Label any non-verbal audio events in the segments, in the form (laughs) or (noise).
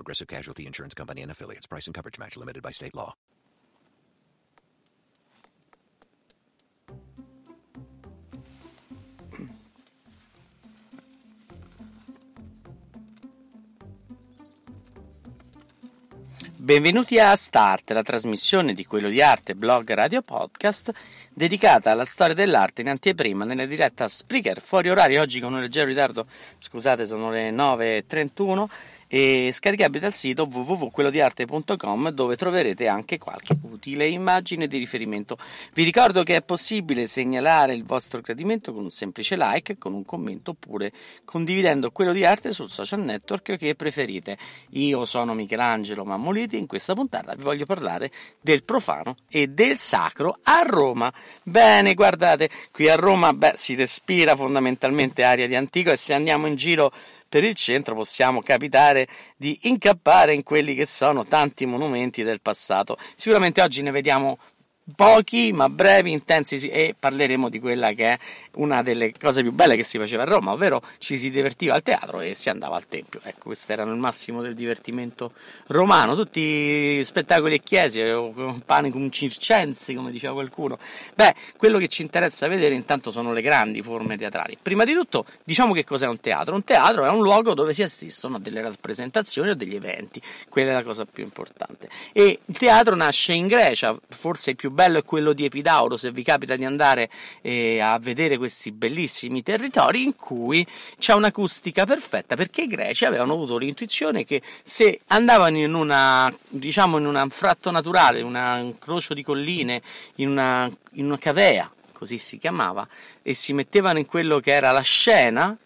Progressive Casualty Insurance Company and affiliates. Price and coverage match limited by state law. Benvenuti a Start, la trasmissione di quello di arte blog radio podcast dedicata alla storia dell'arte in anteprima nella diretta Spreaker fuori orario oggi con un leggero ritardo, scusate sono le 9.31 e scaricabile dal sito www.quellodiarte.com dove troverete anche qualche utile immagine di riferimento. Vi ricordo che è possibile segnalare il vostro gradimento con un semplice like, con un commento oppure condividendo quello di arte sul social network che preferite. Io sono Michelangelo Mammoliti e in questa puntata vi voglio parlare del profano e del sacro a Roma. Bene, guardate, qui a Roma beh, si respira fondamentalmente aria di antico e se andiamo in giro per il centro possiamo capitare di incappare in quelli che sono tanti monumenti del passato. Sicuramente oggi ne vediamo pochi ma brevi, intensi e parleremo di quella che è una delle cose più belle che si faceva a Roma, ovvero ci si divertiva al teatro e si andava al tempio. Ecco, questo era il massimo del divertimento romano, tutti spettacoli e chiese, o panicum circensi, come diceva qualcuno. Beh, quello che ci interessa vedere intanto sono le grandi forme teatrali. Prima di tutto, diciamo che cos'è un teatro. Un teatro è un luogo dove si assistono a delle rappresentazioni o degli eventi, quella è la cosa più importante. E il teatro nasce in Grecia, forse il più bello è quello di Epidauro, se vi capita di andare eh, a vedere questi bellissimi territori in cui c'è un'acustica perfetta, perché i greci avevano avuto l'intuizione che se andavano in una, diciamo, in un anfratto naturale, in un incrocio di colline, in una, in una cavea, così si chiamava, e si mettevano in quello che era la scena,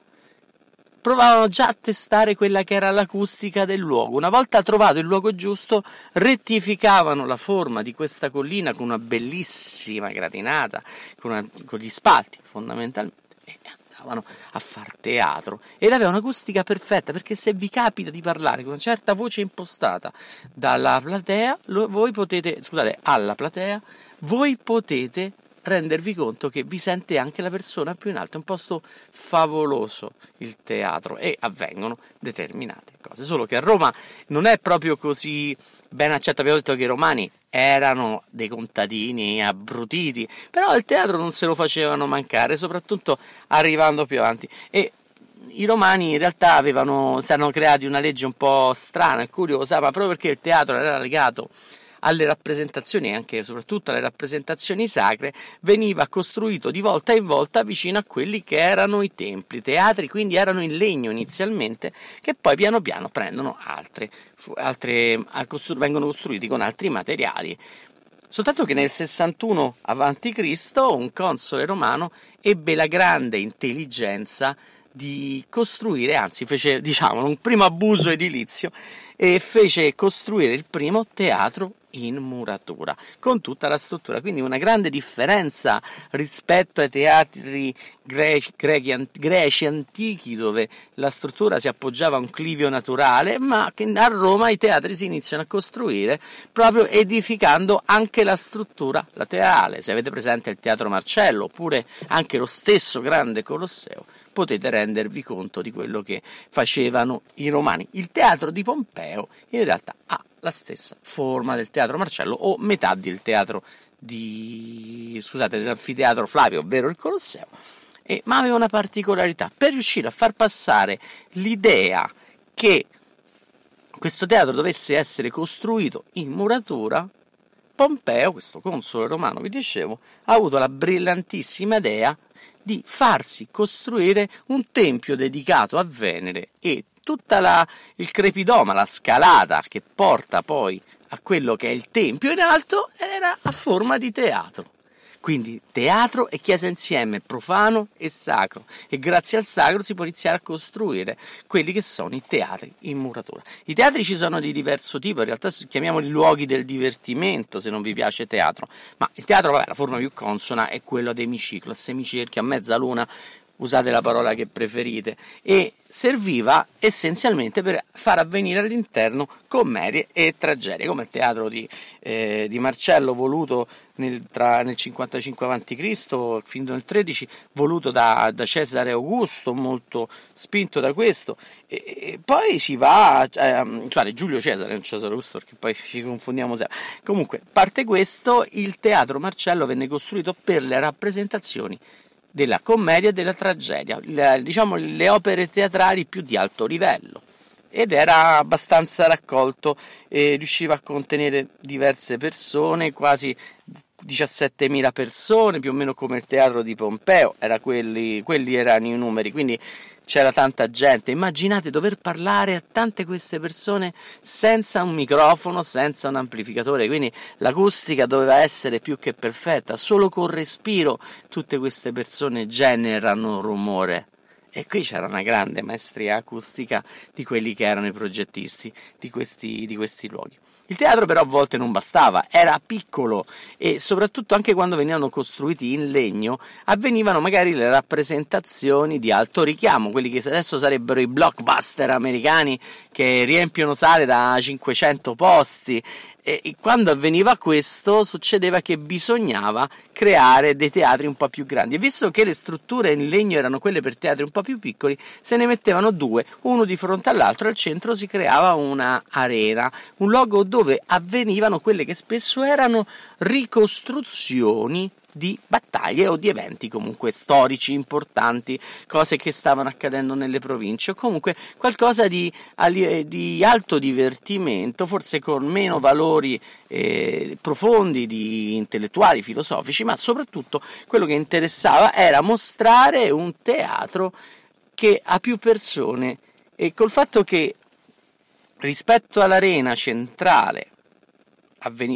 provavano già a testare quella che era l'acustica del luogo. Una volta trovato il luogo giusto, rettificavano la forma di questa collina con una bellissima gratinata, con, una, con gli spalti fondamentalmente. E andavano a far teatro ed aveva un'acustica perfetta perché se vi capita di parlare con una certa voce impostata dalla platea, voi potete, scusate, alla platea, voi potete rendervi conto che vi sente anche la persona più in alto. È un posto favoloso il teatro e avvengono determinate cose. Solo che a Roma non è proprio così ben accetto. Abbiamo detto che i romani erano dei contadini abbrutiti, però il teatro non se lo facevano mancare, soprattutto arrivando più avanti. E i romani in realtà avevano, si erano creati una legge un po' strana e curiosa, ma proprio perché il teatro era legato alle rappresentazioni anche e soprattutto alle rappresentazioni sacre veniva costruito di volta in volta vicino a quelli che erano i templi. I teatri quindi erano in legno inizialmente, che poi piano piano prendono altre, altre vengono costruiti con altri materiali. Soltanto che nel 61 a.C. un console romano ebbe la grande intelligenza di costruire, anzi fece diciamo un primo abuso edilizio e fece costruire il primo teatro in muratura con tutta la struttura. Quindi una grande differenza rispetto ai teatri greci, greci, greci antichi dove la struttura si appoggiava a un clivio naturale ma che a Roma i teatri si iniziano a costruire proprio edificando anche la struttura laterale se avete presente il teatro Marcello oppure anche lo stesso grande Colosseo potete rendervi conto di quello che facevano i romani. Il teatro di Pompeo in realtà ha la stessa forma del teatro Marcello o metà del teatro di, scusate, dell'anfiteatro Flavio, ovvero il Colosseo, e, ma aveva una particolarità. Per riuscire a far passare l'idea che questo teatro dovesse essere costruito in muratura, Pompeo, questo console romano vi dicevo, ha avuto la brillantissima idea di farsi costruire un tempio dedicato a Venere e tutta la, il crepidoma, la scalata che porta poi a quello che è il tempio in alto era a forma di teatro. Quindi teatro e chiesa insieme, profano e sacro. E grazie al sacro si può iniziare a costruire quelli che sono i teatri in muratura. I teatri ci sono di diverso tipo, in realtà chiamiamoli luoghi del divertimento se non vi piace teatro, ma il teatro, vabbè, la forma più consona è quella d'emiciclo, a semicerchio, a mezzaluna, usate la parola che preferite, e serviva essenzialmente per far avvenire all'interno commedie e tragedie, come il teatro di, eh, di Marcello voluto nel, tra, nel 55 a.C., fino nel 13, voluto da, da, Cesare Augusto, molto spinto da questo, e, e poi si va, eh, cioè Giulio Cesare, non Cesare Augusto perché poi ci confondiamo sempre. Comunque, parte questo, il teatro Marcello venne costruito per le rappresentazioni della commedia e della tragedia, le, diciamo le opere teatrali più di alto livello. Ed era abbastanza raccolto, e riusciva a contenere diverse persone, quasi 17.000 persone, più o meno come il teatro di Pompeo, era quelli, quelli erano i numeri, quindi c'era tanta gente. Immaginate dover parlare a tante queste persone senza un microfono, senza un amplificatore, quindi l'acustica doveva essere più che perfetta, solo col respiro tutte queste persone generano rumore. E qui c'era una grande maestria acustica di quelli che erano i progettisti di questi, di questi luoghi. Il teatro però a volte non bastava, era piccolo e soprattutto anche quando venivano costruiti in legno avvenivano magari le rappresentazioni di alto richiamo, quelli che adesso sarebbero i blockbuster americani che riempiono sale da 500 posti e quando avveniva questo succedeva che bisognava creare dei teatri un po' più grandi. E visto che le strutture in legno erano quelle per teatri un po' più piccoli se ne mettevano due uno di fronte all'altro e al centro si creava una arena un luogo dove avvenivano quelle che spesso erano ricostruzioni di battaglie o di eventi comunque storici importanti, cose che stavano accadendo nelle province. O comunque qualcosa di, di alto divertimento, forse con meno valori eh, profondi, di intellettuali, filosofici, ma soprattutto quello che interessava era mostrare un teatro che ha più persone. E col fatto che rispetto all'arena centrale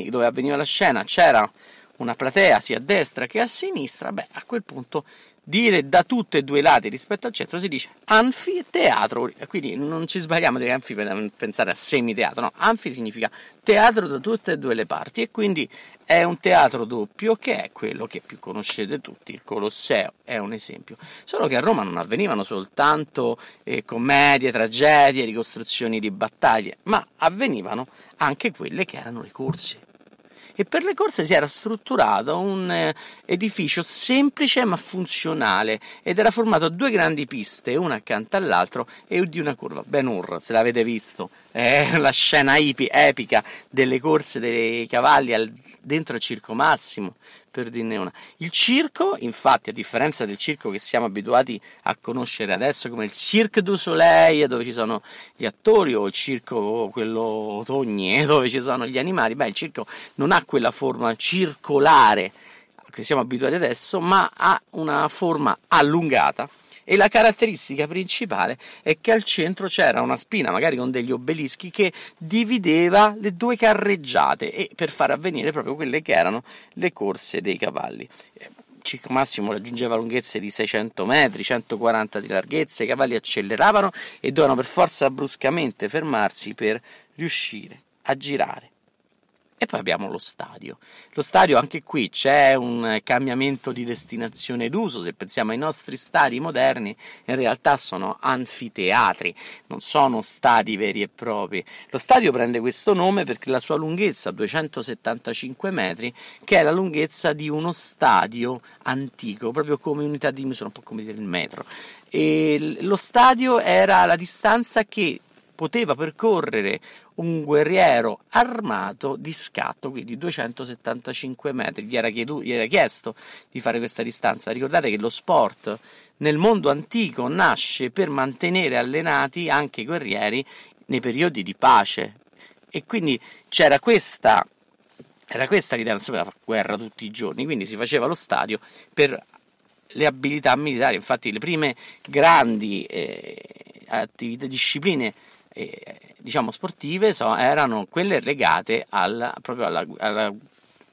dove avveniva la scena c'era una platea sia a destra che a sinistra, beh, a quel punto dire da tutti e due i lati rispetto al centro si dice anfiteatro, quindi non ci sbagliamo di anfi per pensare a semiteatro, no, anfi significa teatro da tutte e due le parti e quindi è un teatro doppio che è quello che più conoscete tutti, il Colosseo è un esempio, solo che a Roma non avvenivano soltanto eh, commedie, tragedie, ricostruzioni di battaglie, ma avvenivano anche quelle che erano le corse e per le corse si era strutturato un eh, edificio semplice ma funzionale ed era formato da due grandi piste, una accanto all'altro e di una curva. Ben Hur, se l'avete visto, è la scena ipi, epica delle corse dei cavalli al, dentro il Circo Massimo, per dirne una. Il circo, infatti, a differenza del circo che siamo abituati a conoscere adesso come il Cirque du Soleil, dove ci sono gli attori, o il circo, quello Togni, (laughs) dove ci sono gli animali, beh, il circo non ha quella forma circolare che siamo abituati adesso, ma ha una forma allungata e la caratteristica principale è che al centro c'era una spina, magari con degli obelischi, che divideva le due carreggiate e per far avvenire proprio quelle che erano le corse dei cavalli. Il Circo Massimo raggiungeva lunghezze di 600 metri, 140 di larghezza, i cavalli acceleravano e dovevano per forza bruscamente fermarsi per riuscire a girare e poi abbiamo lo stadio. Lo stadio anche qui c'è un cambiamento di destinazione d'uso, se pensiamo ai nostri stadi moderni, in realtà sono anfiteatri, non sono stadi veri e propri. Lo stadio prende questo nome perché la sua lunghezza, 275 metri, che è la lunghezza di uno stadio antico, proprio come unità di misura, un po' come il metro. E lo stadio era la distanza che poteva percorrere un guerriero armato di scatto, quindi 275 metri. Gli era, chiedu- gli era chiesto di fare questa distanza. Ricordate che lo sport nel mondo antico nasce per mantenere allenati anche i guerrieri nei periodi di pace. E quindi c'era questa, era questa l'idea, non si poteva fare guerra tutti i giorni, quindi si faceva lo stadio per le abilità militari. Infatti, le prime grandi eh, attività, discipline eh, diciamo sportive so, erano quelle legate alla, proprio alla, alla,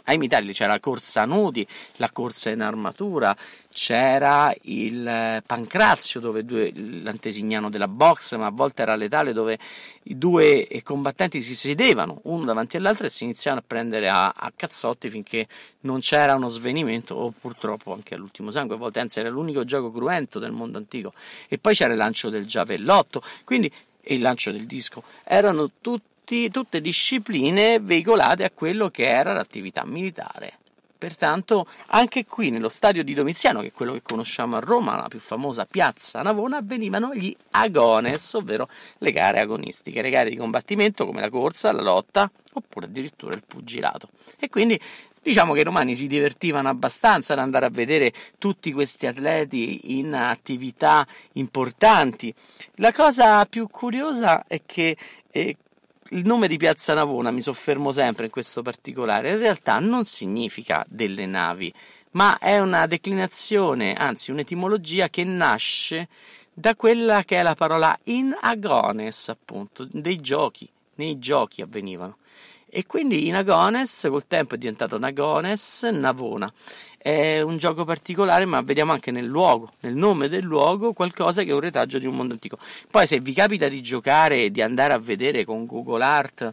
a imitarli. C'era la corsa nudi, la corsa in armatura, c'era il pancrazio, dove due, l'antesignano della box, ma a volte era letale, dove i due combattenti si sedevano uno davanti all'altro e si iniziavano a prendere a, a cazzotti finché non c'era uno svenimento, o purtroppo anche all'ultimo sangue. A volte, anzi, era l'unico gioco cruento del mondo antico. E poi c'era il lancio del giavellotto, quindi e il lancio del disco. Erano tutti tutte discipline veicolate a quello che era l'attività militare. Pertanto, anche qui nello stadio di Domiziano, che è quello che conosciamo a Roma, la più famosa piazza Navona, avvenivano gli agones, ovvero le gare agonistiche, le gare di combattimento come la corsa, la lotta oppure addirittura il pugilato. E quindi diciamo che i romani si divertivano abbastanza ad andare a vedere tutti questi atleti in attività importanti. La cosa più curiosa è che eh, il nome di Piazza Navona, mi soffermo sempre in questo particolare, in realtà non significa delle navi, ma è una declinazione, anzi un'etimologia che nasce da quella che è la parola in agones, appunto, dei giochi, nei giochi avvenivano. E quindi in agones col tempo è diventato nagones, navona è un gioco particolare, ma vediamo anche nel luogo, nel nome del luogo, qualcosa che è un retaggio di un mondo antico. Poi, se vi capita di giocare e di andare a vedere con Google Art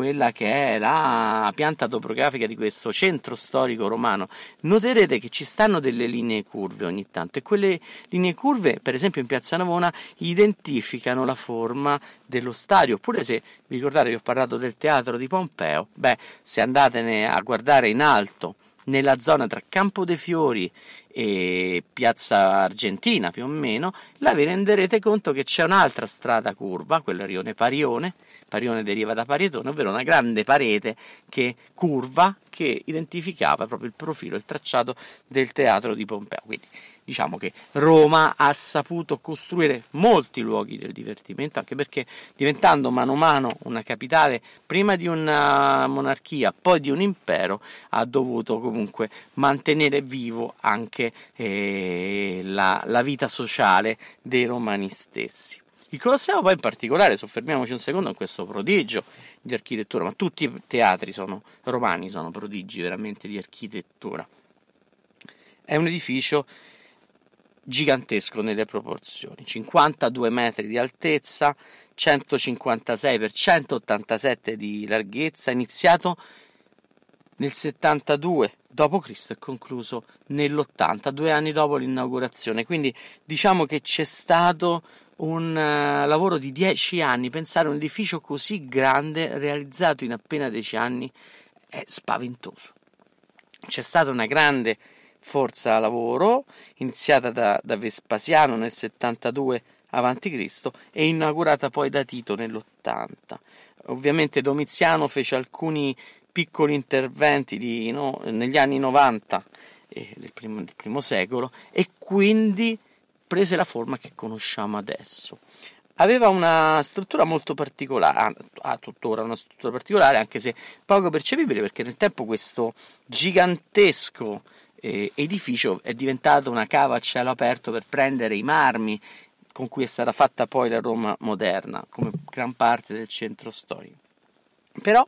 quella che è la pianta topografica di questo centro storico romano, noterete che ci stanno delle linee curve ogni tanto e quelle linee curve, per esempio in Piazza Navona, identificano la forma dello stadio. Oppure se vi ricordate che ho parlato del teatro di Pompeo, beh, se andatene a guardare in alto nella zona tra Campo dei Fiori e Piazza Argentina più o meno, la vi renderete conto che c'è un'altra strada curva, quella Rione Parione, Parione deriva da Parietone, ovvero una grande parete che curva che identificava proprio il profilo, il tracciato del teatro di Pompeo. Quindi diciamo che Roma ha saputo costruire molti luoghi del divertimento, anche perché diventando mano a mano una capitale, prima di una monarchia, poi di un impero, ha dovuto comunque mantenere vivo anche eh, la, la vita sociale dei romani stessi. Il Colosseo poi in particolare, soffermiamoci un secondo in questo prodigio di architettura, ma tutti i teatri sono, romani sono prodigi veramente di architettura. È un edificio gigantesco nelle proporzioni, 52 metri di altezza, 156 per 187 di larghezza, iniziato nel 72 d.C. e concluso nell'80, due anni dopo l'inaugurazione. Quindi diciamo che c'è stato un uh, lavoro di 10 anni, pensare a un edificio così grande realizzato in appena 10 anni è spaventoso. C'è stata una grande forza lavoro, iniziata da, da Vespasiano nel 72 a.C. e inaugurata poi da Tito nell'80. Ovviamente Domiziano fece alcuni piccoli interventi di, no, negli anni 90 eh, del, primo, del primo secolo e quindi prese la forma che conosciamo adesso aveva una struttura molto particolare, ha tuttora una struttura particolare, anche se poco percepibile, perché nel tempo questo gigantesco eh, edificio è diventato una cava a cielo aperto per prendere i marmi con cui è stata fatta poi la Roma moderna, come gran parte del centro storico. Però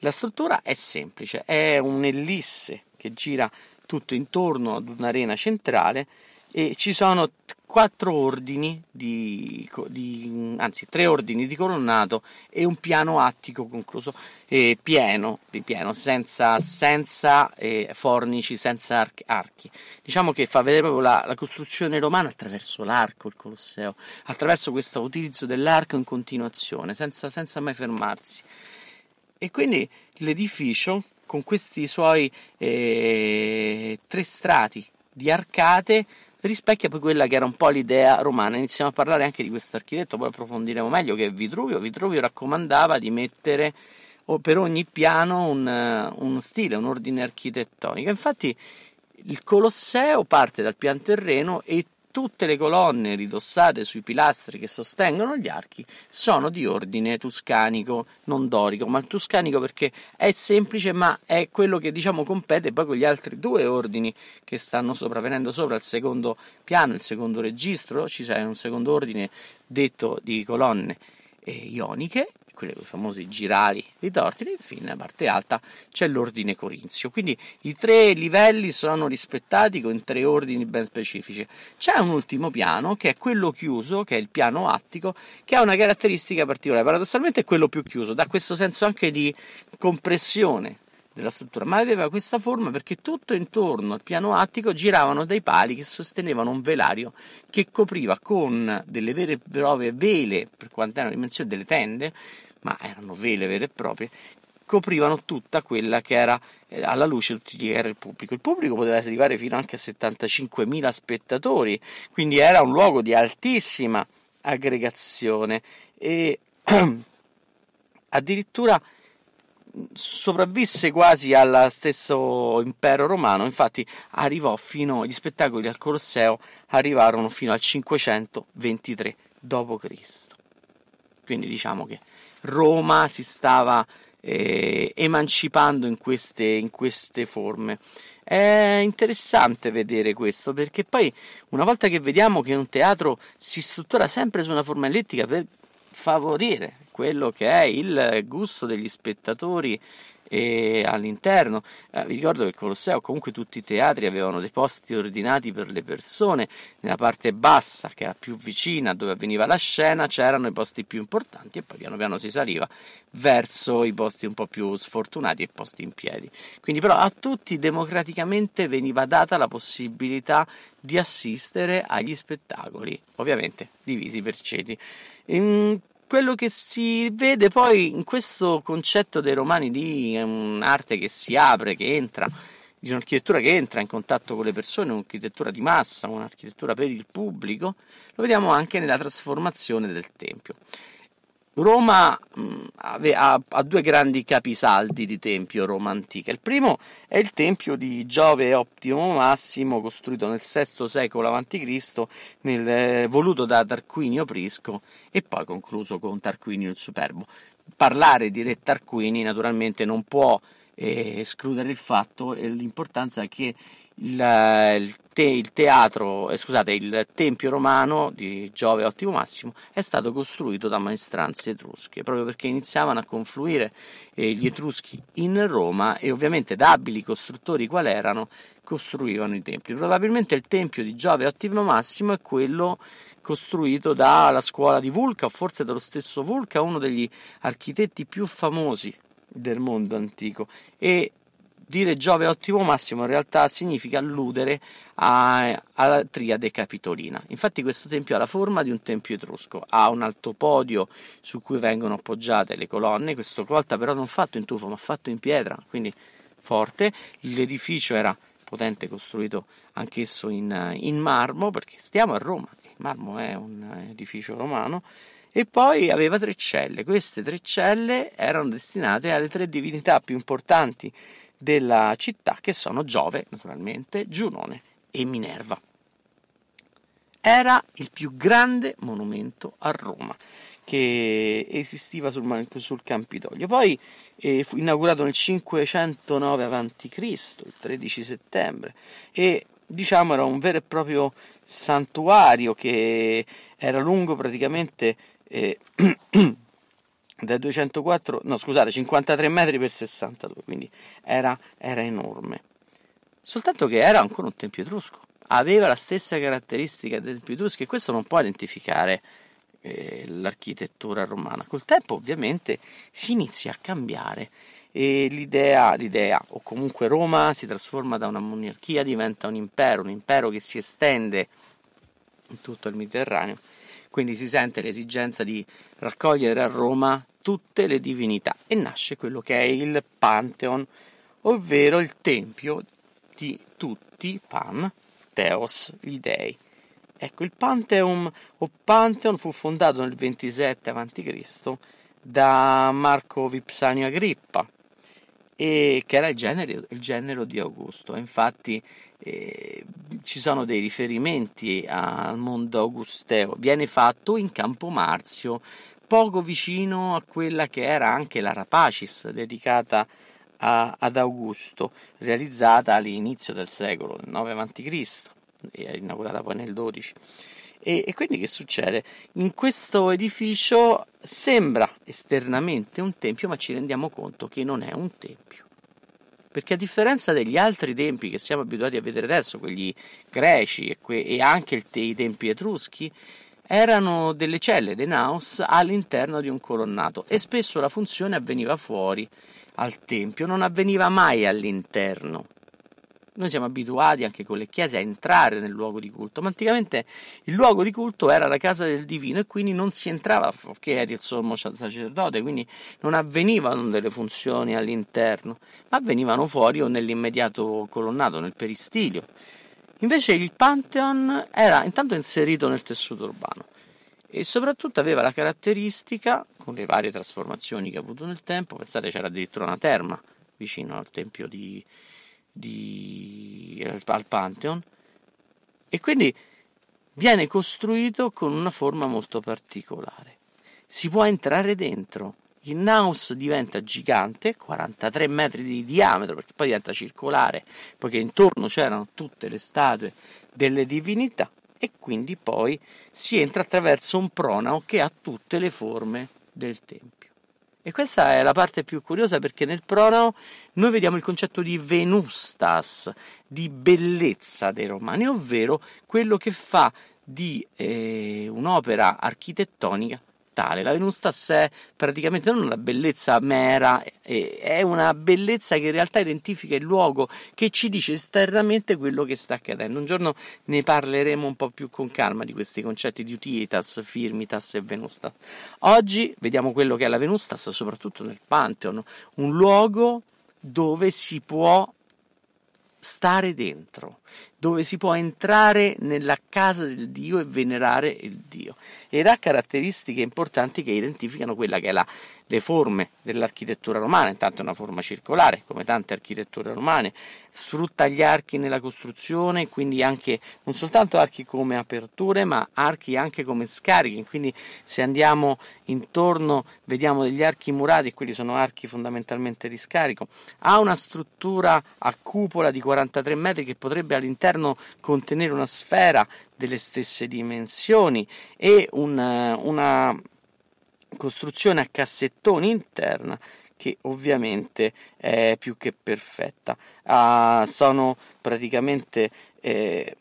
la struttura è semplice, è un'ellisse che gira tutto intorno ad un'arena centrale e ci sono quattro ordini di, di, anzi tre ordini di colonnato e un piano attico concluso eh, pieno, pieno senza, senza eh, fornici, senza archi, archi, Diciamo che fa vedere proprio la, la, costruzione romana attraverso l'arco, il Colosseo, attraverso questo utilizzo dell'arco in continuazione, senza, senza mai fermarsi. E quindi l'edificio, con questi suoi eh, tre strati di arcate, rispecchia poi quella che era un po' l'idea romana. Iniziamo a parlare anche di questo architetto, poi approfondiremo meglio, che Vitruvio. Vitruvio raccomandava di mettere per ogni piano un, un stile, un ordine architettonico. Infatti il Colosseo parte dal pian terreno e tutte le colonne ridossate sui pilastri che sostengono gli archi sono di ordine tuscanico, non dorico, ma tuscanico perché è semplice, ma è quello che diciamo compete poi con gli altri due ordini che stanno sopravvenendo sopra il secondo piano, il secondo registro, ci sarà un secondo ordine detto di colonne eh, ioniche quelle i famosi girali ritorti, e infine nella parte alta c'è l'ordine corinzio. Quindi i tre livelli sono rispettati con tre ordini ben specifici. C'è un ultimo piano che è quello chiuso, che è il piano attico, che ha una caratteristica particolare. Paradossalmente è quello più chiuso, dà questo senso anche di compressione della struttura, ma aveva questa forma perché tutto intorno al piano attico giravano dei pali che sostenevano un velario che copriva con delle vere e proprie vele, per quanto erano dimensioni delle tende, ma erano vele vere e proprie, coprivano tutta quella che era eh, alla luce che era il pubblico. Il pubblico poteva arrivare fino anche a 75.000 spettatori, quindi era un luogo di altissima aggregazione e (clears throat) addirittura sopravvisse quasi al stesso impero romano, infatti arrivò fino gli spettacoli al Colosseo arrivarono fino al 523 d.C. Quindi diciamo che Roma si stava eh, emancipando in queste, in queste forme. È interessante vedere questo perché poi una volta che vediamo che un teatro si struttura sempre su una forma ellittica per favorire quello che è il gusto degli spettatori e all'interno. Eh, vi ricordo che il Colosseo, comunque tutti i teatri avevano dei posti ordinati per le persone, nella parte bassa, che era più vicina dove avveniva la scena, c'erano i posti più importanti e poi piano piano si saliva verso i posti un po' più sfortunati e posti in piedi. Quindi però a tutti democraticamente veniva data la possibilità di assistere agli spettacoli, ovviamente divisi per ceti. In quello che si vede poi in questo concetto dei romani di un'arte che si apre, che entra, di un'architettura che entra in contatto con le persone, un'architettura di massa, un'architettura per il pubblico, lo vediamo anche nella trasformazione del Tempio. Roma mh, ha, ha, due grandi capisaldi di tempio Roma antica. Il primo è il tempio di Giove Ottimo Massimo, costruito nel VI secolo a.C., eh, voluto da Tarquinio Prisco e poi concluso con Tarquinio il Superbo. Parlare di re Tarquini naturalmente non può eh, escludere il fatto e l'importanza che il, il, te, il teatro, eh, scusate, il tempio romano di Giove Ottimo Massimo è stato costruito da maestranze etrusche, proprio perché iniziavano a confluire eh, gli etruschi in Roma e ovviamente da abili costruttori qual erano costruivano i templi. Probabilmente il tempio di Giove Ottimo Massimo è quello costruito dalla scuola di Vulca o forse dallo stesso Vulca, uno degli architetti più famosi del mondo antico e dire Giove ottimo massimo in realtà significa alludere a, alla triade capitolina. Infatti questo tempio ha la forma di un tempio etrusco, ha un alto podio su cui vengono appoggiate le colonne, questa volta però non fatto in tufo ma fatto in pietra, quindi forte. L'edificio era potente, costruito anch'esso in, in marmo, perché stiamo a Roma, il marmo è un edificio romano e poi aveva tre celle. Queste tre celle erano destinate alle tre divinità più importanti della città, che sono Giove, naturalmente, Giunone e Minerva. Era il più grande monumento a Roma che esisteva sul, sul Campidoglio. Poi eh, fu inaugurato nel 509 a.C., il 13 settembre, e diciamo era un vero e proprio santuario che era lungo praticamente eh, (clears throat) da 204, no scusate, 53 metri per 62, quindi era, era enorme. Soltanto che era ancora un tempio etrusco, aveva la stessa caratteristica del tempio etrusco e questo non può identificare eh, l'architettura romana. Col tempo ovviamente si inizia a cambiare e l'idea, l'idea, o comunque Roma si trasforma da una monarchia, diventa un impero, un impero che si estende in tutto il Mediterraneo quindi si sente l'esigenza di raccogliere a Roma tutte le divinità e nasce quello che è il Pantheon, ovvero il tempio di tutti Pan, Theos, gli dei. Ecco, il Pantheon o Pantheon fu fondato nel 27 a.C. da Marco Vipsanio Agrippa, e che era il genero, il genero di Augusto. Infatti eh, ci sono dei riferimenti al mondo augusteo. Viene fatto in Campo Marzio, poco vicino a quella che era anche la Rapacis, dedicata a, ad Augusto, realizzata all'inizio del secolo, nel 9 a.C., e inaugurata poi nel 12. E, e, quindi che succede? In questo edificio sembra esternamente un tempio, ma ci rendiamo conto che non è un tempio. Perché a differenza degli altri tempi che siamo abituati a vedere adesso, quelli greci e, que- e anche te- i tempi etruschi, erano delle celle, dei naus, all'interno di un colonnato e spesso la funzione avveniva fuori al tempio, non avveniva mai all'interno. Noi siamo abituati anche con le chiese a entrare nel luogo di culto, ma anticamente il luogo di culto era la casa del divino e quindi non si entrava perché eri il sommo sacerdote, quindi non avvenivano delle funzioni all'interno, ma avvenivano fuori o nell'immediato colonnato, nel peristilio. Invece il Pantheon era intanto inserito nel tessuto urbano e soprattutto aveva la caratteristica, con le varie trasformazioni che ha avuto nel tempo, pensate c'era addirittura una terma vicino al tempio di, di, al Pantheon, e quindi viene costruito con una forma molto particolare. Si può entrare dentro, il naus diventa gigante, 43 metri di diametro, perché poi diventa circolare, poiché intorno c'erano tutte le statue delle divinità, e quindi poi si entra attraverso un pronao che ha tutte le forme del tempio. E questa è la parte più curiosa perché nel pronao noi vediamo il concetto di venustas, di bellezza dei romani, ovvero quello che fa di eh, un'opera architettonica tale. La Venustas è praticamente non una bellezza mera, è una bellezza che in realtà identifica il luogo, che ci dice esternamente quello che sta accadendo. Un giorno ne parleremo un po' più con calma di questi concetti di utilitas, firmitas e Venustas. Oggi vediamo quello che è la Venustas, soprattutto nel Pantheon, un luogo dove si può stare dentro, dove si può entrare nella casa del Dio e venerare il Dio. Ed ha caratteristiche importanti che identificano quella che è la le forme dell'architettura romana, intanto è una forma circolare, come tante architetture romane, sfrutta gli archi nella costruzione, quindi anche non soltanto archi come aperture, ma archi anche come scarichi, quindi se andiamo intorno vediamo degli archi murati, quelli sono archi fondamentalmente di scarico, ha una struttura a cupola di 43 metri che potrebbe all'interno contenere una sfera delle stesse dimensioni e un, una costruzione a cassettoni interna che ovviamente è più che perfetta. Ah, sono praticamente eh,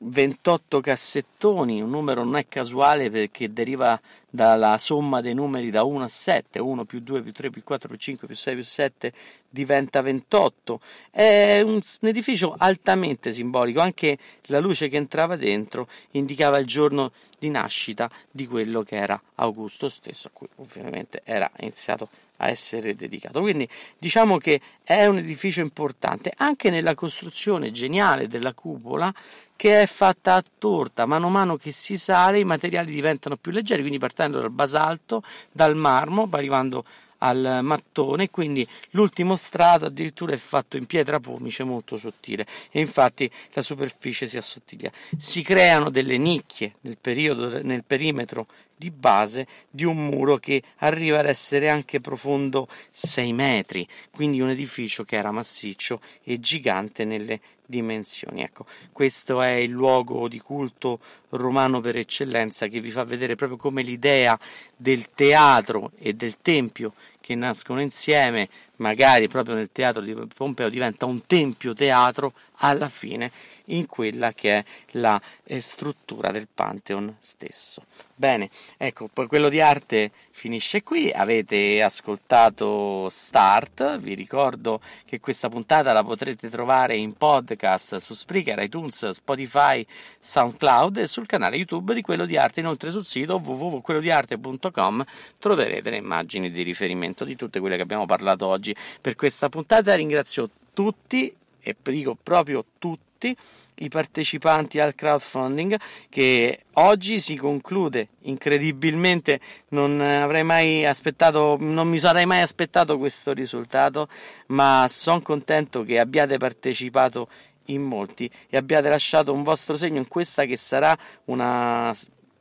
28 cassettoni, un numero non è casuale perché deriva dalla somma dei numeri da 1 a 7, 1 più 2 più 3 più 4 più 5 più 6 più 7 diventa 28. È un, edificio altamente simbolico, anche la luce che entrava dentro indicava il giorno di nascita di quello che era Augusto stesso, a cui ovviamente era iniziato a essere dedicato. Quindi diciamo che è un edificio importante anche nella costruzione geniale della cupola che è fatta a torta, mano a mano che si sale i materiali diventano più leggeri, quindi partendo dal basalto, dal marmo, arrivando al mattone, quindi l'ultimo strato addirittura è fatto in pietra pomice molto sottile e infatti la superficie si assottiglia. Si creano delle nicchie nel, periodo, nel perimetro di base di un muro che arriva ad essere anche profondo 6 metri, quindi un edificio che era massiccio e gigante nelle dimensioni. Ecco, questo è il luogo di culto romano per eccellenza che vi fa vedere proprio come l'idea del teatro e del tempio che nascono insieme, magari proprio nel teatro di Pompeo diventa un tempio teatro alla fine in quella che è la eh, struttura del Pantheon stesso. Bene, ecco, poi quello di arte finisce qui, avete ascoltato Start, vi ricordo che questa puntata la potrete trovare in podcast su Spreaker, iTunes, Spotify, SoundCloud e sul canale YouTube di Quello di Arte, inoltre sul sito www.quellodiarte.com troverete le immagini di riferimento di tutte quelle che abbiamo parlato oggi. Per questa puntata, ringrazio tutti e dico proprio tutti i partecipanti al crowdfunding che oggi si conclude. Incredibilmente non avrei mai aspettato non mi sarei mai aspettato questo risultato ma sono contento che abbiate partecipato in molti e abbiate lasciato un vostro segno in questa che sarà una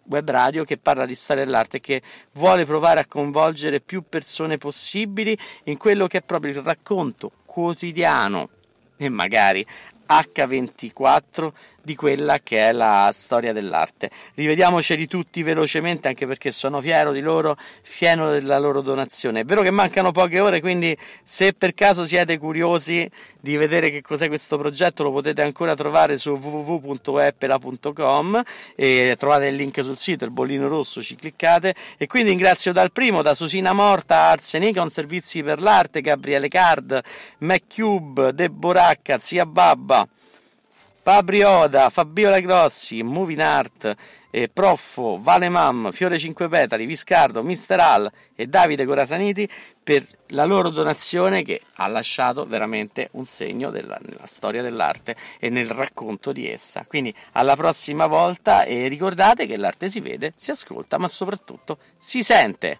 web radio che parla di storia dell'arte e che vuole provare a coinvolgere più persone possibili in quello che è proprio il racconto quotidiano. E magari H24 di quella che è la storia dell'arte. Rivediamoceli tutti velocemente anche perché sono fiero di loro, fiero della loro donazione. È vero che mancano poche ore, quindi se per caso siete curiosi di vedere che cos'è questo progetto lo potete ancora trovare su www.epera.com e trovate il link sul sito, il bollino rosso, ci cliccate e quindi ringrazio dal primo, da Susina Morta, Arsenicon, Servizi per l'Arte, Gabriele Card, MacCube, Deboracca, Zia Babba, Fabrioda, Fabiola Grossi, Moving Art, eh, Proffo, Vale Mam, Fiore Cinque Petali, Viscardo, Mister Al e Davide Corasaniti per la loro donazione che ha lasciato veramente un segno della, nella storia dell'arte e nel racconto di essa. Quindi alla prossima volta e ricordate che l'arte si vede, si ascolta, ma soprattutto si sente.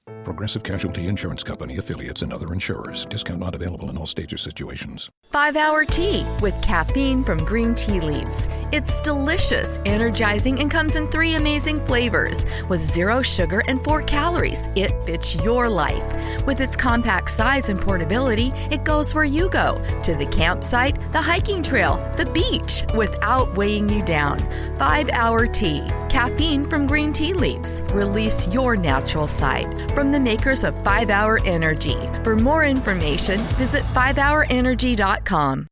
Progressive Casualty Insurance Company affiliates and other insurers. Discount not available in all states or situations. Five Hour Tea with caffeine from green tea leaves. It's delicious, energizing, and comes in three amazing flavors with zero sugar and four calories. It fits your life. With its compact size and portability, it goes where you go to the campsite, the hiking trail, the beach without weighing you down. Five Hour Tea. Caffeine from green tea leaves. Release your natural side. The makers of 5 Hour Energy. For more information, visit 5hourenergy.com.